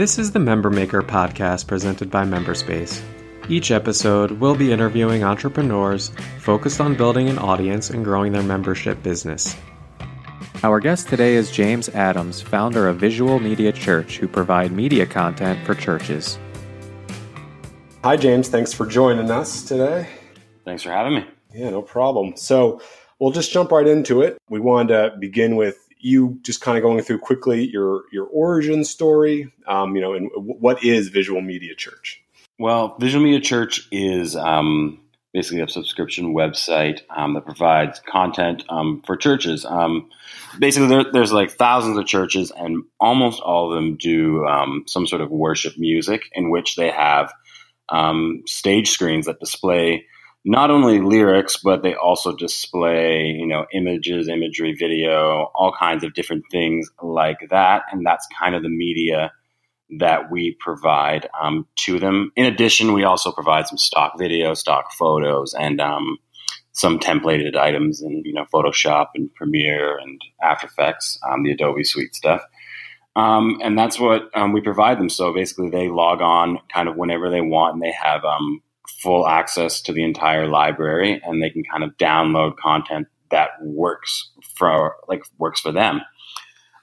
This is the Member Maker podcast presented by Memberspace. Each episode, we'll be interviewing entrepreneurs focused on building an audience and growing their membership business. Our guest today is James Adams, founder of Visual Media Church, who provide media content for churches. Hi, James. Thanks for joining us today. Thanks for having me. Yeah, no problem. So we'll just jump right into it. We wanted to begin with you just kind of going through quickly your your origin story. Um, you know, and what is Visual Media Church? Well, Visual Media Church is um, basically a subscription website um, that provides content um, for churches. Um, basically, there, there's like thousands of churches, and almost all of them do um, some sort of worship music in which they have stage screens that display not only lyrics, but they also display, you know, images, imagery, video, all kinds of different things like that. And that's kind of the media that we provide um, to them. In addition, we also provide some stock video, stock photos, and um, some templated items in, you know, Photoshop and Premiere and After Effects, um, the Adobe Suite stuff. Um, and that's what um, we provide them. So basically, they log on kind of whenever they want, and they have um, full access to the entire library and they can kind of download content that works for like works for them.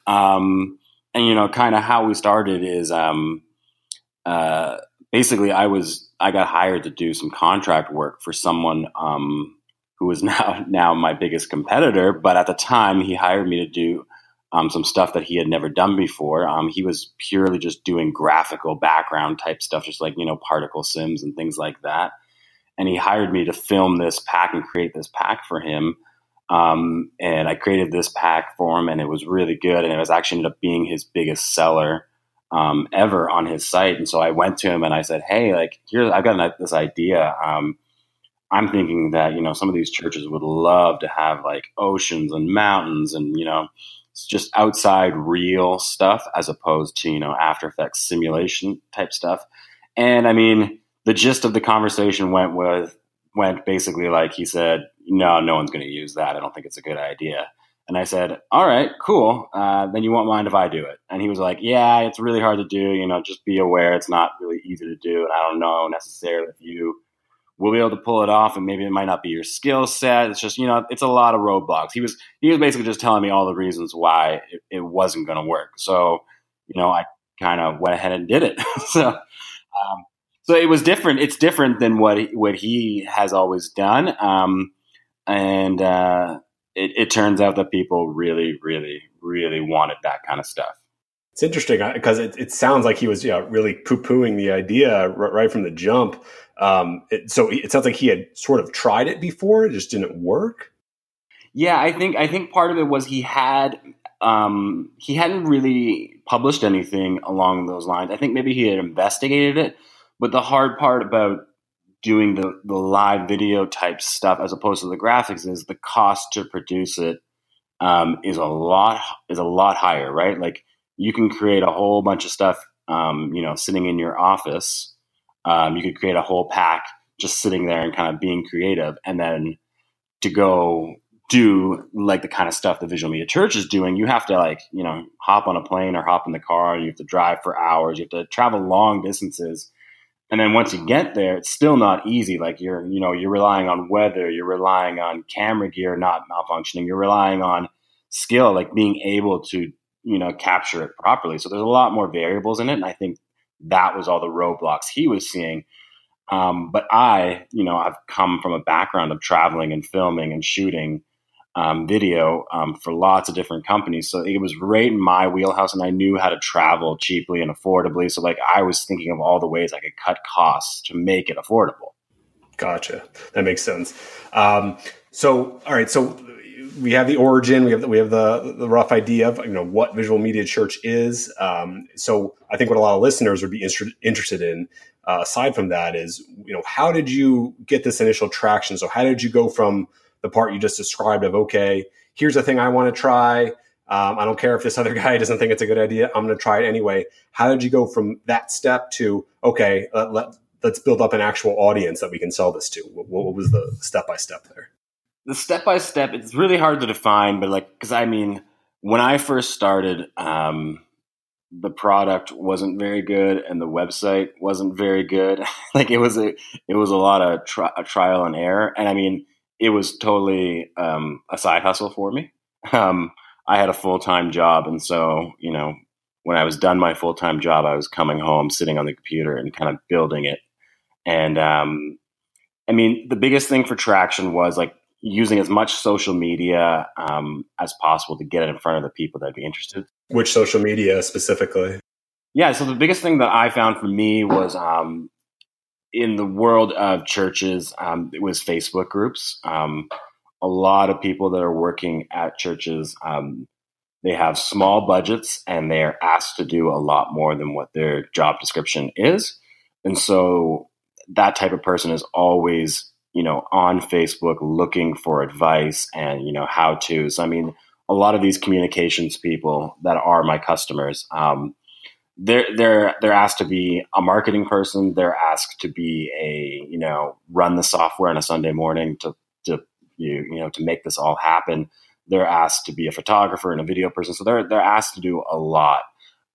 Um, and you know, kind of how we started is um, uh, basically I was I got hired to do some contract work for someone um, who is now now my biggest competitor, but at the time he hired me to do um, some stuff that he had never done before. Um, he was purely just doing graphical background type stuff, just like, you know, particle sims and things like that. And he hired me to film this pack and create this pack for him. Um, and I created this pack for him, and it was really good. And it was actually ended up being his biggest seller um, ever on his site. And so I went to him and I said, "Hey, like, here I've got this idea. Um, I'm thinking that you know some of these churches would love to have like oceans and mountains and you know just outside real stuff as opposed to you know After Effects simulation type stuff. And I mean, the gist of the conversation went with went basically like he said, "No, no one's going to use that. I don't think it's a good idea." And I said, "All right, cool. Uh, then you won't mind if I do it?" And he was like, "Yeah, it's really hard to do. You know, just be aware it's not really easy to do, and I don't know necessarily if you." Will be able to pull it off and maybe it might not be your skill set. It's just you know it's a lot of roadblocks. He was he was basically just telling me all the reasons why it, it wasn't going to work. So you know i kind of went ahead and did it. So um, so it was different it's different than what he, what he has always done um, and uh, it, it turns out that people really really really wanted that kind of stuff. It's interesting because uh, it, it sounds like he was yeah, really poo pooing the idea right from the jump. Um, it, so it sounds like he had sort of tried it before, it just didn't work. Yeah, I think I think part of it was he had um, he hadn't really published anything along those lines. I think maybe he had investigated it, but the hard part about doing the the live video type stuff as opposed to the graphics is the cost to produce it um, is a lot is a lot higher, right? Like you can create a whole bunch of stuff, um, you know, sitting in your office um, you could create a whole pack just sitting there and kind of being creative, and then to go do like the kind of stuff the visual media church is doing, you have to like you know hop on a plane or hop in the car, and you have to drive for hours. You have to travel long distances. And then once you get there, it's still not easy. Like you're, you know, you're relying on weather, you're relying on camera gear not malfunctioning, you're relying on skill, like being able to, you know, capture it properly. So there's a lot more variables in it. And I think that was all the roadblocks he was seeing. Um, but I, you know, I've come from a background of traveling and filming and shooting um, video um, for lots of different companies. So it was right in my wheelhouse, and I knew how to travel cheaply and affordably. So, like, I was thinking of all the ways I could cut costs to make it affordable. Gotcha. That makes sense. Um, so, all right. So we have the origin, we have the, we have the the rough idea of you know what Visual Media Church is. Um, so I think what a lot of listeners would be inter- interested in, uh, aside from that, is you know how did you get this initial traction? So how did you go from the part you just described of okay, here's a thing I want to try. Um, I don't care if this other guy doesn't think it's a good idea. I'm going to try it anyway. How did you go from that step to okay, let, let, us build up an actual audience that we can sell this to? What, what was the step by step there? The step by step, it's really hard to define, but like, because I mean, when I first started, um, the product wasn't very good and the website wasn't very good. like it was a it was a lot of tri- a trial and error, and I mean it was totally um, a side hustle for me. Um, I had a full time job, and so you know when I was done my full time job, I was coming home, sitting on the computer, and kind of building it. And um, I mean, the biggest thing for traction was like using as much social media um, as possible to get it in front of the people that'd be interested. Which social media specifically? Yeah, so the biggest thing that I found for me was um, in the world of churches, um, it was Facebook groups. Um, a lot of people that are working at churches, um, they have small budgets and they're asked to do a lot more than what their job description is. And so that type of person is always you know, on Facebook looking for advice and, you know, how to's. I mean, a lot of these communications people that are my customers, um, they're they're they're asked to be a marketing person. They're asked to be a you know run the software on a Sunday morning to to you you know to make this all happen. They're asked to be a photographer and a video person. So they're they're asked to do a lot,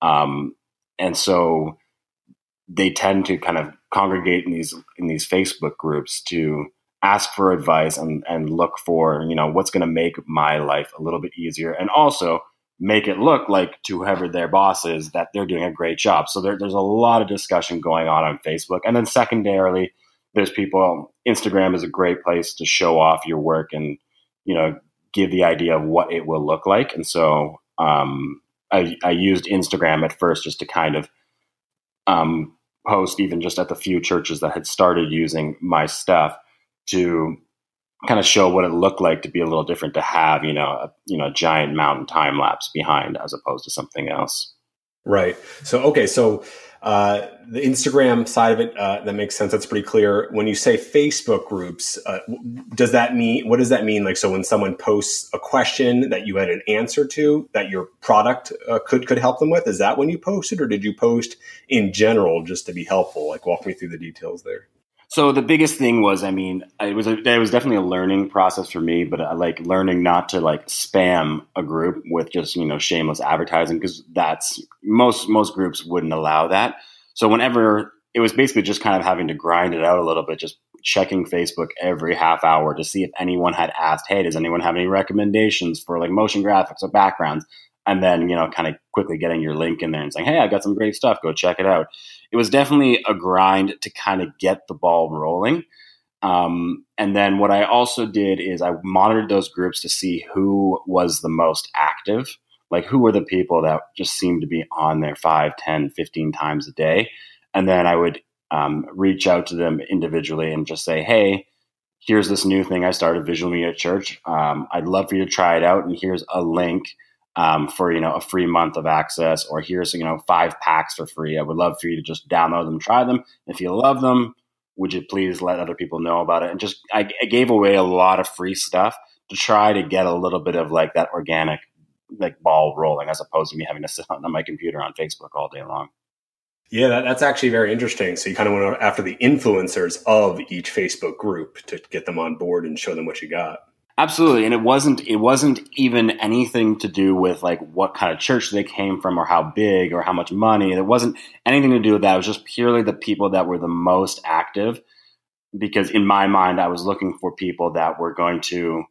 um, and so they tend to kind of congregate in these in these Facebook groups to ask for advice and and look for you know what's going to make my life a little bit easier and also make it look like to whoever their boss is that they're doing a great job. So there, there's a lot of discussion going on on Facebook, and then secondarily, there's people. Instagram is a great place to show off your work and you know give the idea of what it will look like. And so um, I, I used Instagram at first just to kind of um, post even just at the few churches that had started using my stuff to kind of show what it looked like to be a little different to have you know a, you know a giant mountain time lapse behind as opposed to something else. Right. So okay so uh, the Instagram side of it uh, that makes sense. That's pretty clear. When you say Facebook groups, uh, does that mean what does that mean? Like, so when someone posts a question that you had an answer to that your product uh, could could help them with, is that when you posted, or did you post in general just to be helpful? Like, walk me through the details there. So the biggest thing was, I mean, it was a, it was definitely a learning process for me, but I like learning not to like spam a group with just you know shameless advertising because that's most most groups wouldn't allow that. So whenever it was basically just kind of having to grind it out a little bit, just checking Facebook every half hour to see if anyone had asked, "Hey, does anyone have any recommendations for like motion graphics or backgrounds?" And then you know, kind of quickly getting your link in there and saying, "Hey, I've got some great stuff. Go check it out." It was definitely a grind to kind of get the ball rolling. Um, and then what I also did is I monitored those groups to see who was the most active, like who were the people that just seemed to be on there 5, 10, 15 times a day. And then I would um, reach out to them individually and just say, hey, here's this new thing I started, Visual Media Church. Um, I'd love for you to try it out. And here's a link um, for you know a free month of access, or here's you know five packs for free. I would love for you to just download them, try them. If you love them, would you please let other people know about it? And just I, I gave away a lot of free stuff to try to get a little bit of like that organic like ball rolling, as opposed to me having to sit on my computer on Facebook all day long. Yeah, that, that's actually very interesting. So you kind of went after the influencers of each Facebook group to get them on board and show them what you got. Absolutely, and it wasn't it wasn't even anything to do with like what kind of church they came from or how big or how much money. It wasn't anything to do with that. It was just purely the people that were the most active. Because in my mind, I was looking for people that were going to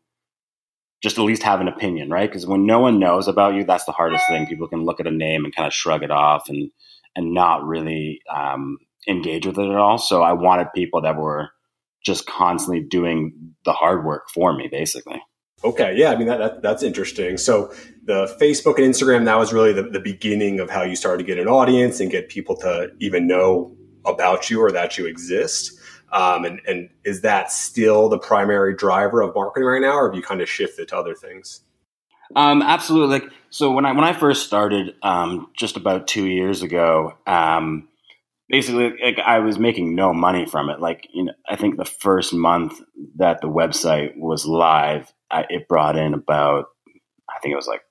just at least have an opinion, right? Because when no one knows about you, that's the hardest thing. People can look at a name and kind of shrug it off and and not really um, engage with it at all. So I wanted people that were just constantly doing the hard work for me, basically. Okay, yeah, I mean that, that, that's interesting. So the Facebook and Instagram that was really the, the beginning of how you started to get an audience and get people to even know about you or that you exist. Um, and, and is that still the primary driver of marketing right now, or have you kind of shifted to other things? Um, absolutely. Like, so when I when I first started, um, just about two years ago, um, basically like I was making no money from it. Like you know, I think the first month that the website was live, I, it brought in about I think it was like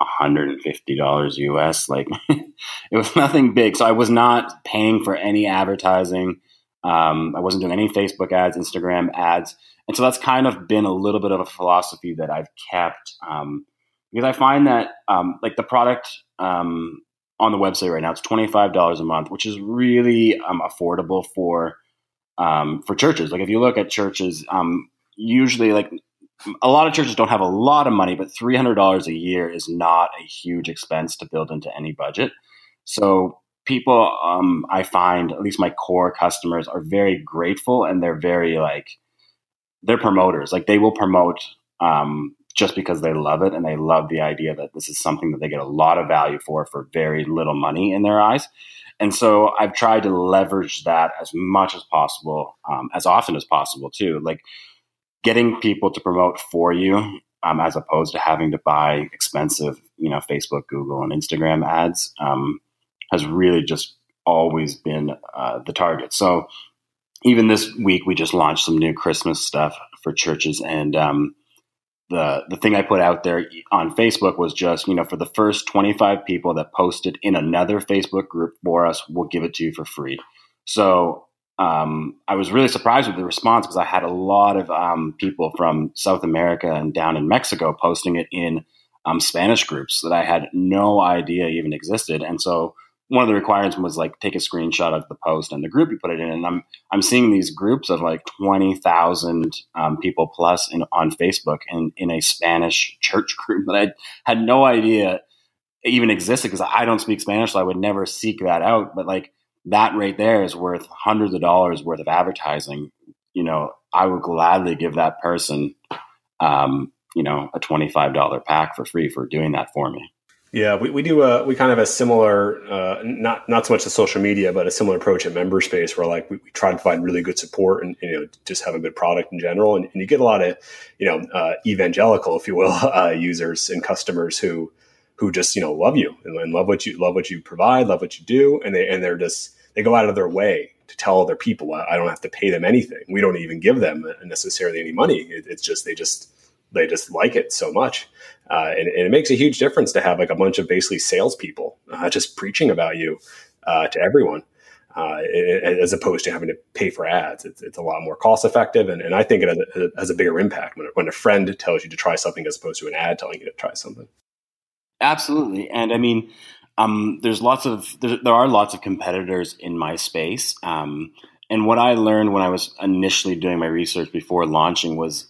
$150 US. Like it was nothing big. So I was not paying for any advertising. Um, I wasn't doing any Facebook ads, Instagram ads. And so that's kind of been a little bit of a philosophy that I've kept um, because I find that um, like the product um, on the website right now. It's twenty five dollars a month, which is really um, affordable for um, for churches. Like if you look at churches, um, usually like a lot of churches don't have a lot of money, but three hundred dollars a year is not a huge expense to build into any budget. So people, um, I find at least my core customers are very grateful and they're very like they're promoters. Like they will promote um, just because they love it and they love the idea that this is something that they get a lot of value for for very little money in their eyes. And so I've tried to leverage that as much as possible, um, as often as possible too. Like getting people to promote for you, um, as opposed to having to buy expensive, you know, Facebook, Google, and Instagram ads, um, has really just always been uh, the target. So even this week, we just launched some new Christmas stuff for churches, and um, the the thing I put out there on Facebook was just you know for the first 25 people that posted in another Facebook group for us, we'll give it to you for free. So um, I was really surprised with the response because I had a lot of um, people from South America and down in Mexico posting it in um, Spanish groups that I had no idea even existed, and so one of the requirements was like take a screenshot of the post and the group you put it in. And I'm I'm seeing these groups of like twenty thousand um, people plus in, on Facebook and in a Spanish church group that I had no idea even existed because I don't speak Spanish, so I would never seek that out. But like that right there is worth hundreds of dollars worth of advertising. You know, I would gladly give that person, um, you know, a twenty five dollar pack for free for doing that for me. Yeah, we, we do a we kind of a similar uh, not not so much the social media, but a similar approach at MemberSpace where like we, we, try to provide really good support and you know just have a good product in general, and, and you get a lot of you know uh, evangelical, if you will, uh, users and customers who who just you know love you and, and, love what you love what you provide, love what you do, and they and they're just they go out of their way to tell other people I don't have to pay them anything. We don't even give them necessarily any money. It, it's just they just they just like it so much. Uh, and, and, it makes a huge difference to have like a bunch of basically salespeople uh, just preaching about you uh, to everyone, uh, as opposed to having to pay for ads. It's, it's a lot more cost effective, and, and I think it has a, has a bigger impact when, when a friend tells you to try something as opposed to an ad telling you to try something. Absolutely, and I mean, um, there's lots of there, there, are lots of competitors in my space, um, and what I learned when I was initially doing my research before launching was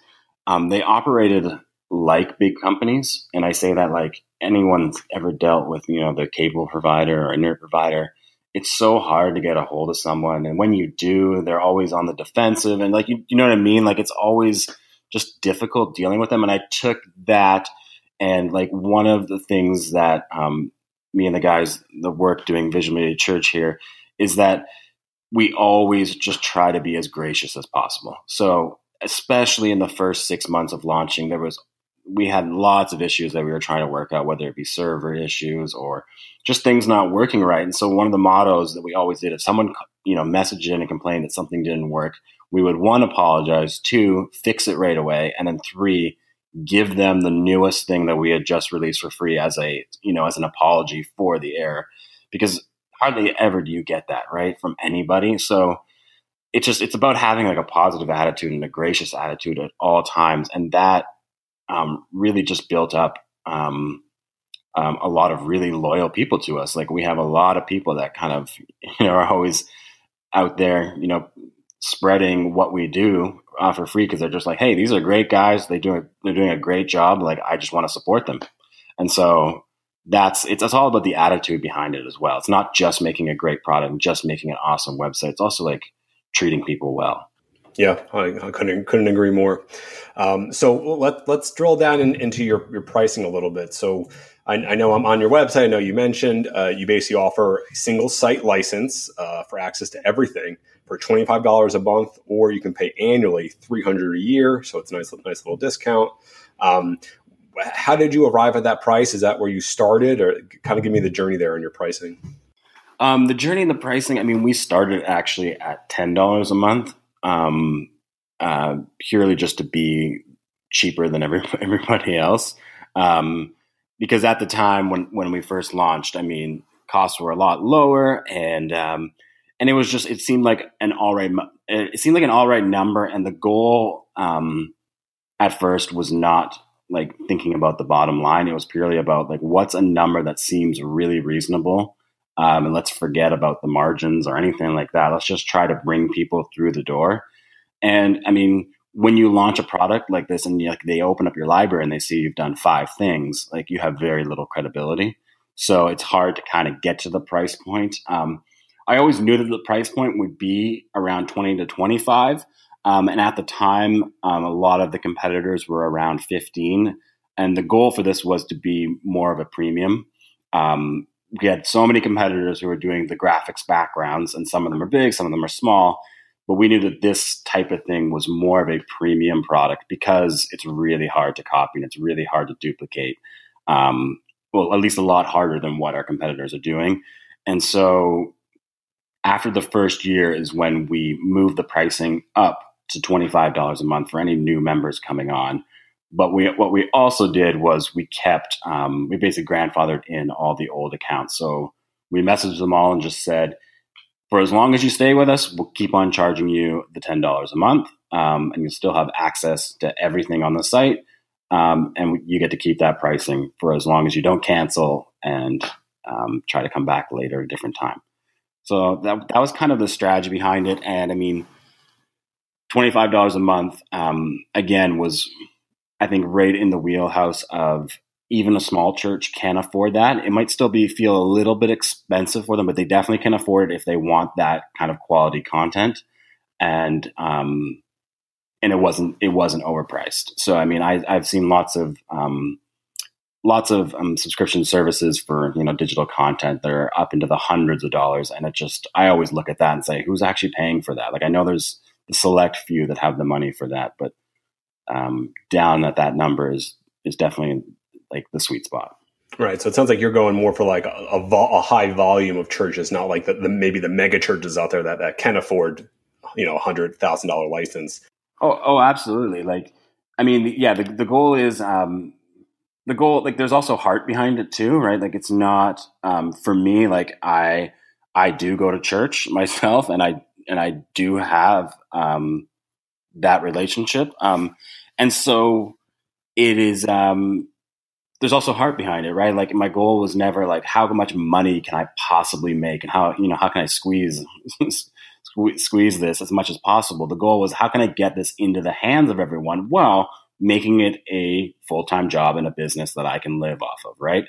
um, they operated like big companies, and I say that like anyone's ever dealt with, you know, the cable provider or internet provider. It's so hard to get a hold of someone, and when you do, they're always on the defensive, and like you, you know what I mean. Like it's always just difficult dealing with them. And I took that, and like one of the things that um, me and the guys, the work doing Visual Media Church here, is that we always just try to be as gracious as possible. So especially in the first six months of launching, there was we had lots of issues that we were trying to work out, whether it be server issues or just things not working right. And so one of the mottos that we always did, if someone you know messaged in and complained that something didn't work, we would one apologize, two fix it right away, and then three give them the newest thing that we had just released for free as a you know as an apology for the error, because hardly ever do you get that right from anybody. So it's just it's about having like a positive attitude and a gracious attitude at all times, and that um, really just built up um, um, a lot of really loyal people to us. Like we have a lot of people that kind of you know are always out there, you know, spreading what we do uh, for free because they're just like, hey, these are great guys. They do they're doing a great job. Like I just want to support them, and so that's it's, it's all about the attitude behind it as well. It's not just making a great product and just making an awesome website. It's also like treating people well. Yeah, I, I couldn't couldn't agree more. Um, so let let's drill down in, into your your pricing a little bit. So I, I, know I'm on your website. I know you mentioned uh, you basically offer a single site license uh, for access to everything for twenty five dollars a month, or you can pay annually three hundred a year. So it's a nice nice little discount. Um, how did you arrive at that price? Is that where you started, or kind of give me the journey there in your pricing? Um, the journey and the pricing. I mean, we started actually at ten dollars a month, um, uh, purely just to be cheaper than every, everybody else. Um, because at the time when when we first launched, I mean, costs were a lot lower, and um, and it was just it seemed like an all right it seemed like an all right number, and the goal um, at first was not like thinking about the bottom line. It was purely about like what's a number that seems really reasonable um, and let's forget about the margins or anything like that. Let's just try to bring people through the door. And I mean, when you launch a product like this and you, like they open up your library and they see you've done five things, like you have very little credibility. So it's hard to kind of get to the price point. Um, I always knew that the price point would be around 20 to 25. Um, and at the time, um, a lot of the competitors were around 15. And the goal for this was to be more of a premium. Um, we had so many competitors who were doing the graphics backgrounds, and some of them are big, some of them are small. But we knew that this type of thing was more of a premium product because it's really hard to copy and it's really hard to duplicate. Um, well, at least a lot harder than what our competitors are doing. And so after the first year is when we moved the pricing up to $25 a month for any new members coming on. But we, what we also did was we kept, um, we basically grandfathered in all the old accounts. So we messaged them all and just said, for as long as you stay with us, we'll keep on charging you the $10 a month. Um, and you'll still have access to everything on the site. Um, and you get to keep that pricing for as long as you don't cancel and um, try to come back later at a different time. So that, that was kind of the strategy behind it. And I mean, $25 a month, um, again, was, I think, right in the wheelhouse of even a small church can afford that. It might still be feel a little bit expensive for them, but they definitely can afford it if they want that kind of quality content. And, um, and it wasn't, it wasn't overpriced. So, I mean, I, I've seen lots of, um, lots of um, subscription services for you know digital content that are up into the hundreds of dollars and it just i always look at that and say who's actually paying for that like i know there's the select few that have the money for that, but um, down at that number is is definitely like the sweet spot. Right. So it sounds like you're going more for like a, a, a high volume of churches, not like the, the, maybe the mega churches out there that, that can afford, you know, a hundred thousand dollar license. Oh, oh, absolutely. Like, I mean, yeah, the, the goal is, um, the goal, like there's also heart behind it too, right? Like it's not, um, for me, like I, I do go to church myself and I and I do have um, that relationship. Um, and so it is. Um, there's also heart behind it, right? Like my goal was never like how much money can I possibly make, and how you know how can I squeeze squeeze this as much as possible. The goal was how can I get this into the hands of everyone while making it a full time job and a business that I can live off of, right?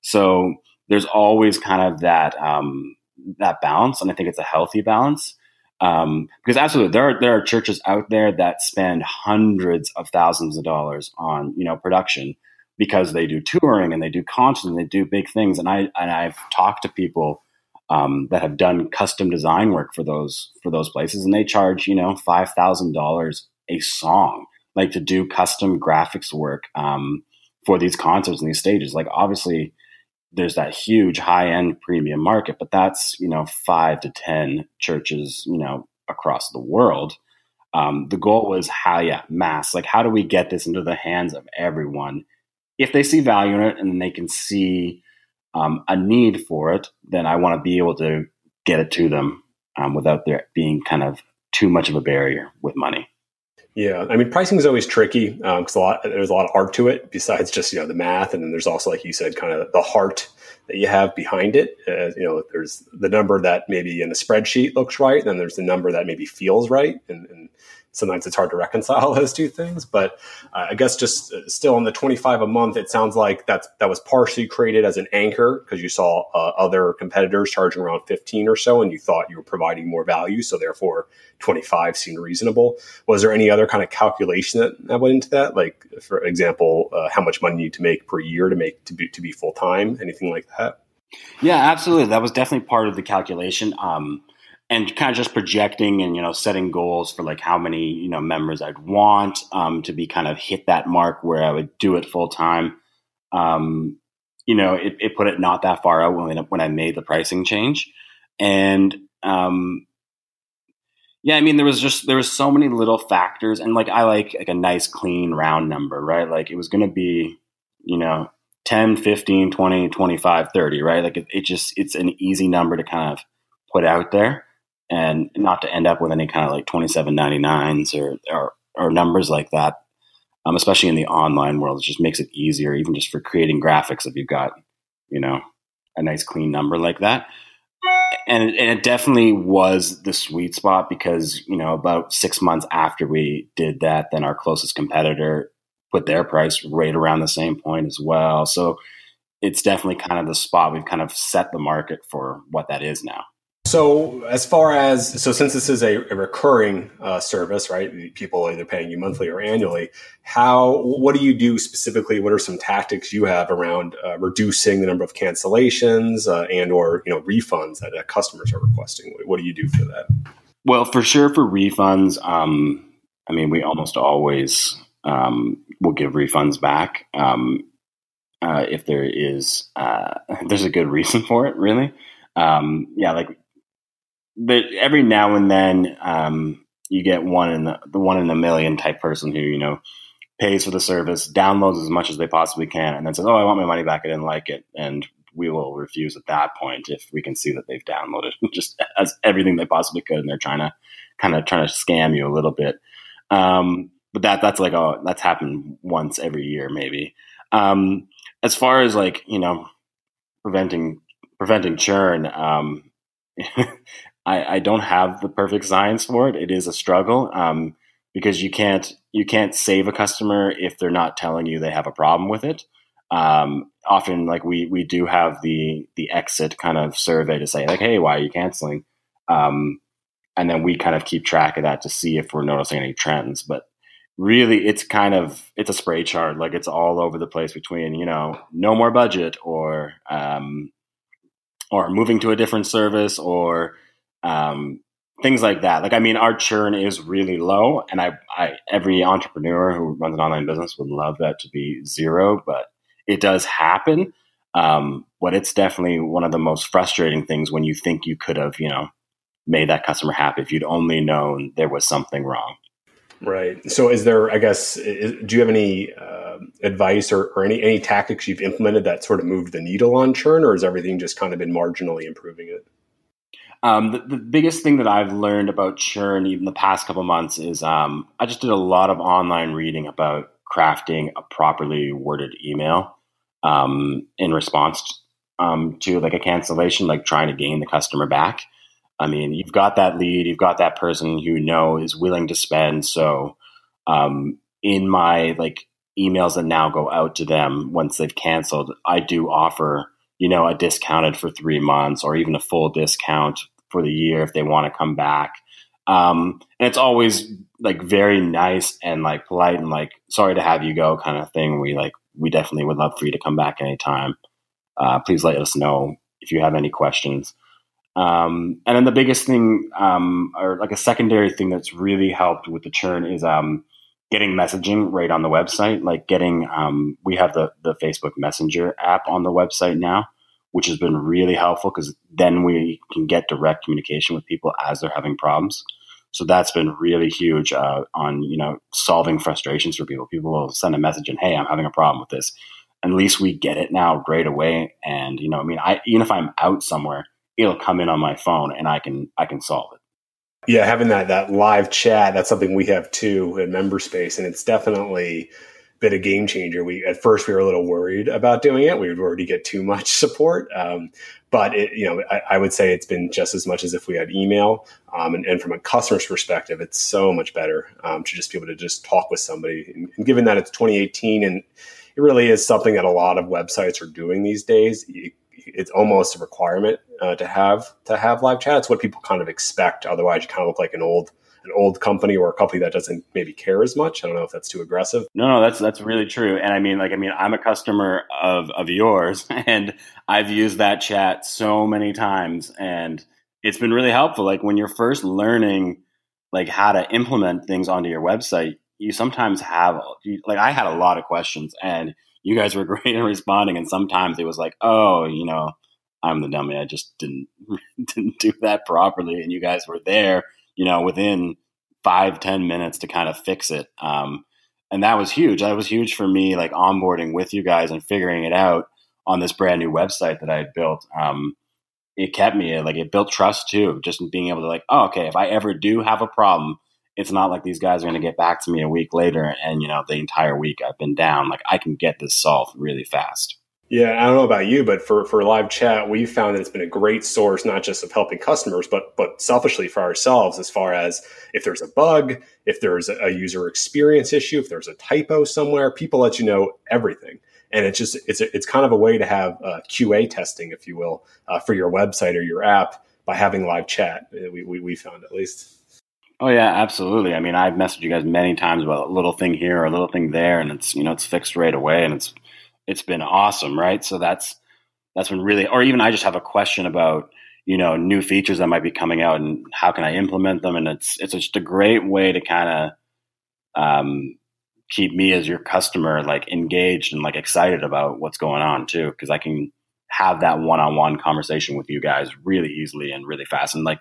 So there's always kind of that um, that balance, and I think it's a healthy balance. Um, because absolutely, there are there are churches out there that spend hundreds of thousands of dollars on you know production because they do touring and they do concerts and they do big things. And I and I've talked to people um, that have done custom design work for those for those places, and they charge you know five thousand dollars a song, like to do custom graphics work um, for these concerts and these stages. Like obviously, there's that huge high end premium market, but that's you know five to ten churches you know across the world. Um, the goal was how yeah mass. Like how do we get this into the hands of everyone? If they see value in it and they can see um, a need for it then i want to be able to get it to them um, without there being kind of too much of a barrier with money yeah, I mean, pricing is always tricky because um, a lot there's a lot of art to it besides just you know the math, and then there's also like you said, kind of the heart that you have behind it. Uh, you know, there's the number that maybe in the spreadsheet looks right, then there's the number that maybe feels right, and, and sometimes it's hard to reconcile those two things. But uh, I guess just uh, still on the 25 a month, it sounds like that's that was partially created as an anchor because you saw uh, other competitors charging around 15 or so, and you thought you were providing more value, so therefore 25 seemed reasonable. Was there any other kind of calculation that, that went into that? Like, for example, uh, how much money you need to make per year to make to be to be full time, anything like that? Yeah, absolutely. That was definitely part of the calculation. Um, and kind of just projecting and you know setting goals for like how many you know members I'd want um, to be kind of hit that mark where I would do it full time. Um, you know, it, it, put it not that far out when when I made the pricing change, and um, yeah, I mean there was just there was so many little factors, and like I like like a nice clean round number, right? Like it was going to be you know 10 15 20 25 30 right like it, it just it's an easy number to kind of put out there and not to end up with any kind of like 2799s or, or, or numbers like that. Um, especially in the online world, it just makes it easier, even just for creating graphics. If you've got, you know, a nice clean number like that. and it, and it definitely was the sweet spot because you know about six months after we did that, then our closest competitor put their price right around the same point as well. So it's definitely kind of the spot we've kind of set the market for what that is now. So, as far as so, since this is a, a recurring uh, service, right? People either paying you monthly or annually. How? What do you do specifically? What are some tactics you have around uh, reducing the number of cancellations uh, and or you know refunds that uh, customers are requesting? What do you do for that? Well, for sure, for refunds, um, I mean, we almost always um, will give refunds back um, uh, if there is uh, there's a good reason for it. Really, um, yeah, like but every now and then um, you get one in the, the one in a million type person who you know pays for the service, downloads as much as they possibly can, and then says, "Oh, I want my money back. I didn't like it," and we will refuse at that point if we can see that they've downloaded just as everything they possibly could, and they're trying to kind of trying to scam you a little bit. Um, but that that's like oh, that's happened once every year maybe. Um, as far as like you know preventing preventing churn, um, I, I don't have the perfect science for it. It is a struggle um, because you can't you can't save a customer if they're not telling you they have a problem with it. Um, often, like we we do have the the exit kind of survey to say like, hey, why are you canceling? Um, and then we kind of keep track of that to see if we're noticing any trends. But really, it's kind of it's a spray chart. Like it's all over the place between you know no more budget or um, or moving to a different service or um, things like that. Like, I mean, our churn is really low, and I, I, every entrepreneur who runs an online business would love that to be zero, but it does happen. Um, but it's definitely one of the most frustrating things when you think you could have, you know, made that customer happy if you'd only known there was something wrong. Right. So, is there? I guess, is, do you have any uh, advice or, or any any tactics you've implemented that sort of moved the needle on churn, or has everything just kind of been marginally improving it? Um, the, the, biggest thing that I've learned about churn, even the past couple months, is um, I just did a lot of online reading about crafting a properly worded email um, in response um, to like a cancellation, like trying to gain the customer back. I mean, you've got that lead, you've got that person who you know is willing to spend. So, um, in my like emails that now go out to them once they've canceled, I do offer you know a discounted for three months or even a full discount for the year if they want to come back. Um, and it's always like very nice and like polite and like sorry to have you go kind of thing. We like we definitely would love for you to come back anytime. Uh, please let us know if you have any questions. Um, and then the biggest thing, um, or like a secondary thing that's really helped with the churn is um, getting messaging right on the website. Like getting, um, we have the the Facebook Messenger app on the website now, which has been really helpful because then we can get direct communication with people as they're having problems. So that's been really huge uh, on you know solving frustrations for people. People will send a message and hey, I'm having a problem with this. At least we get it now right away. And you know, I mean, I even if I'm out somewhere, it'll come in on my phone and I can I can solve it. Yeah, having that that live chat that's something we have too in member space. and it's definitely been a game changer. We at first we were a little worried about doing it. We would already get too much support, um, but it, you know I, I, would say it's been just as much as if we had email. Um, and, and, from a customer's perspective, it's so much better um, to just be able to just talk with somebody. And, and, given that it's 2018 and it really is something that a lot of websites are doing these days. It, it's almost a requirement uh, to have to have live chat. It's what people kind of expect. Otherwise, you kind of look like an old an old company or a company that doesn't maybe care as much. I don't know if that's too aggressive. No, no, that's that's really true. And I mean, like, I mean, I'm a customer of of yours, and I've used that chat so many times, and it's been really helpful. Like when you're first learning, like how to implement things onto your website, you sometimes have like I had a lot of questions, and you guys were great in responding. And sometimes it was like, oh, you know. I'm the dummy. I just didn't didn't do that properly, and you guys were there you know, within five ten minutes to kind of fix it. Um, and that was huge. That was huge for me, like onboarding with you guys and figuring it out on this brand new website that I had built. Um, it kept me like it built trust too, just being able to like, oh, okay, if I ever do have a problem, it's not like these guys are going to get back to me a week later and you know the entire week I've been down. Like I can get this solved really fast. Yeah, I don't know about you, but for, for live chat, we've found that it's been a great source, not just of helping customers, but but selfishly for ourselves, as far as if there's a bug, if there's a user experience issue, if there's a typo somewhere, people let you know everything. And it's just it's a, it's kind of a way to have uh, QA testing, if you will, uh, for your website or your app by having live chat. We, we, we found at least. Oh yeah, absolutely. I mean, I've messaged you guys many times about a little thing here or a little thing there, and it's you know it's fixed right away, and it's it's been awesome, right? So that's that's been really, or even I just have a question about you know new features that might be coming out and how can I implement them, and it's it's just a great way to kind of um, keep me as your customer like engaged and like excited about what's going on too, because I can have that one-on-one conversation with you guys really easily and really fast, and like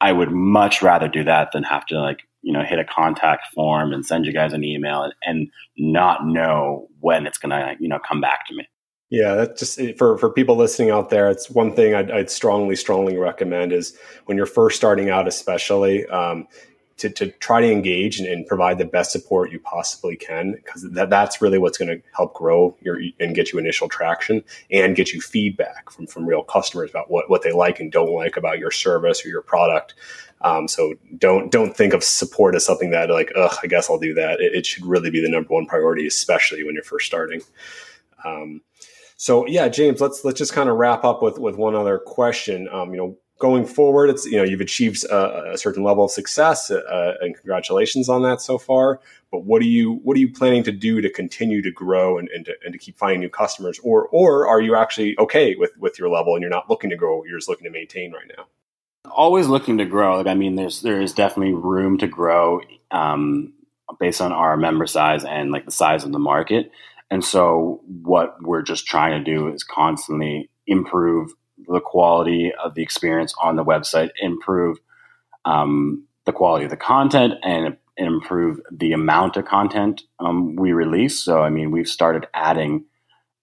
I would much rather do that than have to like you know hit a contact form and send you guys an email and, and not know when it's gonna you know come back to me. Yeah that just for for people listening out there it's one thing I'd, I'd strongly strongly recommend is when you're first starting out especially um, to, to try to engage and, and, provide the best support you possibly can because that, that's really what's going to help grow your and get you initial traction and get you feedback from, from real customers about what, what they like and don't like about your service or your product. Um, so don't don't think of support as something that like ugh I guess I'll do that. It, it should really be the number one priority especially when you're first starting. Um, so yeah James let's let's just kind of wrap up with with one other question. Um, you know going forward, it's you know you've achieved a, a certain level of success, uh, and congratulations on that so far. But what are you what are you planning to do to continue to grow and, and, to, and to keep finding new customers, or or are you actually okay with with your level and you're not looking to grow, you're just looking to maintain right now? Always looking to grow. Like I mean, there's there is definitely room to grow um, based on our member size and like the size of the market. And so, what we're just trying to do is constantly improve the quality of the experience on the website, improve um, the quality of the content, and, improve the amount of content um, we release. So, I mean, we've started adding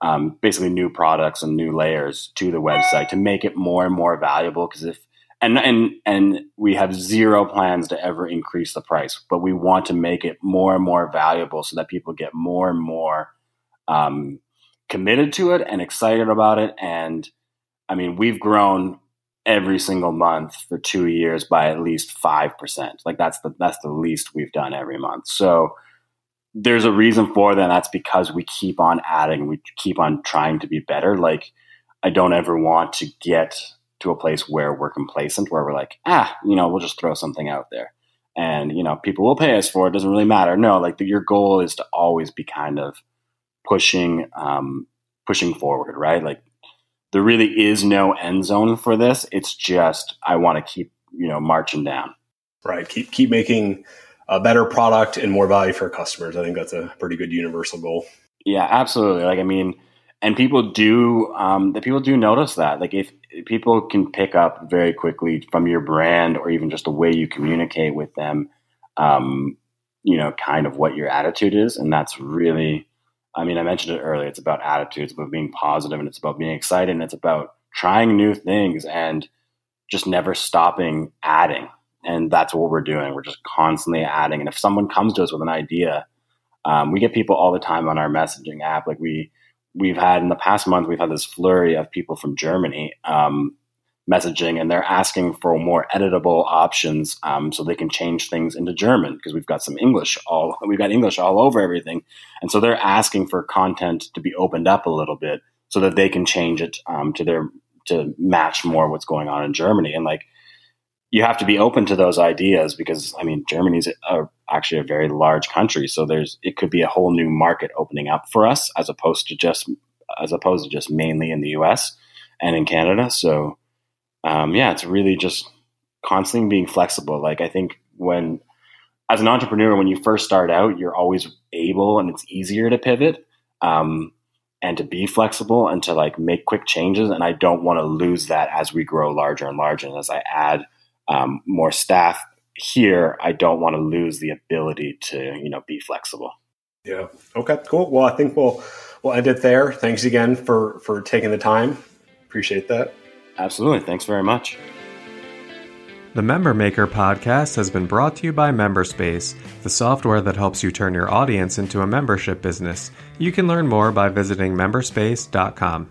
um, basically new products and new layers to the website to make it more and more valuable. Because if and and and we have zero plans to ever increase the price, but we want to make it more and more valuable so that people get more and more um, committed to it and excited about it and I mean, we've grown every single month for two years by at least five percent. Like that's the that's the least we've done every month. So there's a reason for that. That's because we keep on adding, we keep on trying to be better. Like I don't ever want to get to a place where we're complacent, where we're like, ah, you know, we'll just throw something out there. And, you know, people will pay us for it. Doesn't really matter. No, like the, your goal is to always be kind of pushing, um, pushing forward, right? Like there really is no end zone for this. It's just I want to keep you know marching down. Right. Keep keep making a better product and more value for customers. I think that's a pretty good universal goal. Yeah, absolutely. Like I mean, and people do um, the people do notice that. Like if, if people can pick up very quickly from your brand or even just the way you communicate with them, um, you know, kind of what your attitude is, and that's really I mean, I mentioned it earlier. It's about attitudes, It's about being positive, and it's about being excited, and it's about trying new things and just never stopping adding. And that's what we're doing. We're just constantly adding. And if someone comes to us with an idea, um, we get people all the time on our messaging app. Like we we've had in the past month, we've had this flurry of people from Germany um, messaging and they're asking for more editable options um, so they can change things into German because we've got some English all we've got English all over everything, and so they're asking for content to be opened up a little bit so that they can change it um, to their to match more what's going on in Germany and like you have to be open to those ideas because I mean Germany's a, actually a very large country, so there's it could be a whole new market opening up for us as opposed to just as opposed to just mainly in the U.S. and in Canada. So um, yeah, it's really just constantly being flexible. Like I think when as an entrepreneur, when you first start out, you're always able and it's easier to pivot um, and to be flexible and to like make quick changes. And I don't want to lose that as we grow larger and larger. And as I add um, more staff here, I don't want to lose the ability to you know be flexible. Yeah. Okay. Cool. Well, I think we'll we'll end it there. Thanks again for for taking the time. Appreciate that. Absolutely. Thanks very much. The Member Maker podcast has been brought to you by Memberspace, the software that helps you turn your audience into a membership business. You can learn more by visiting memberspace.com.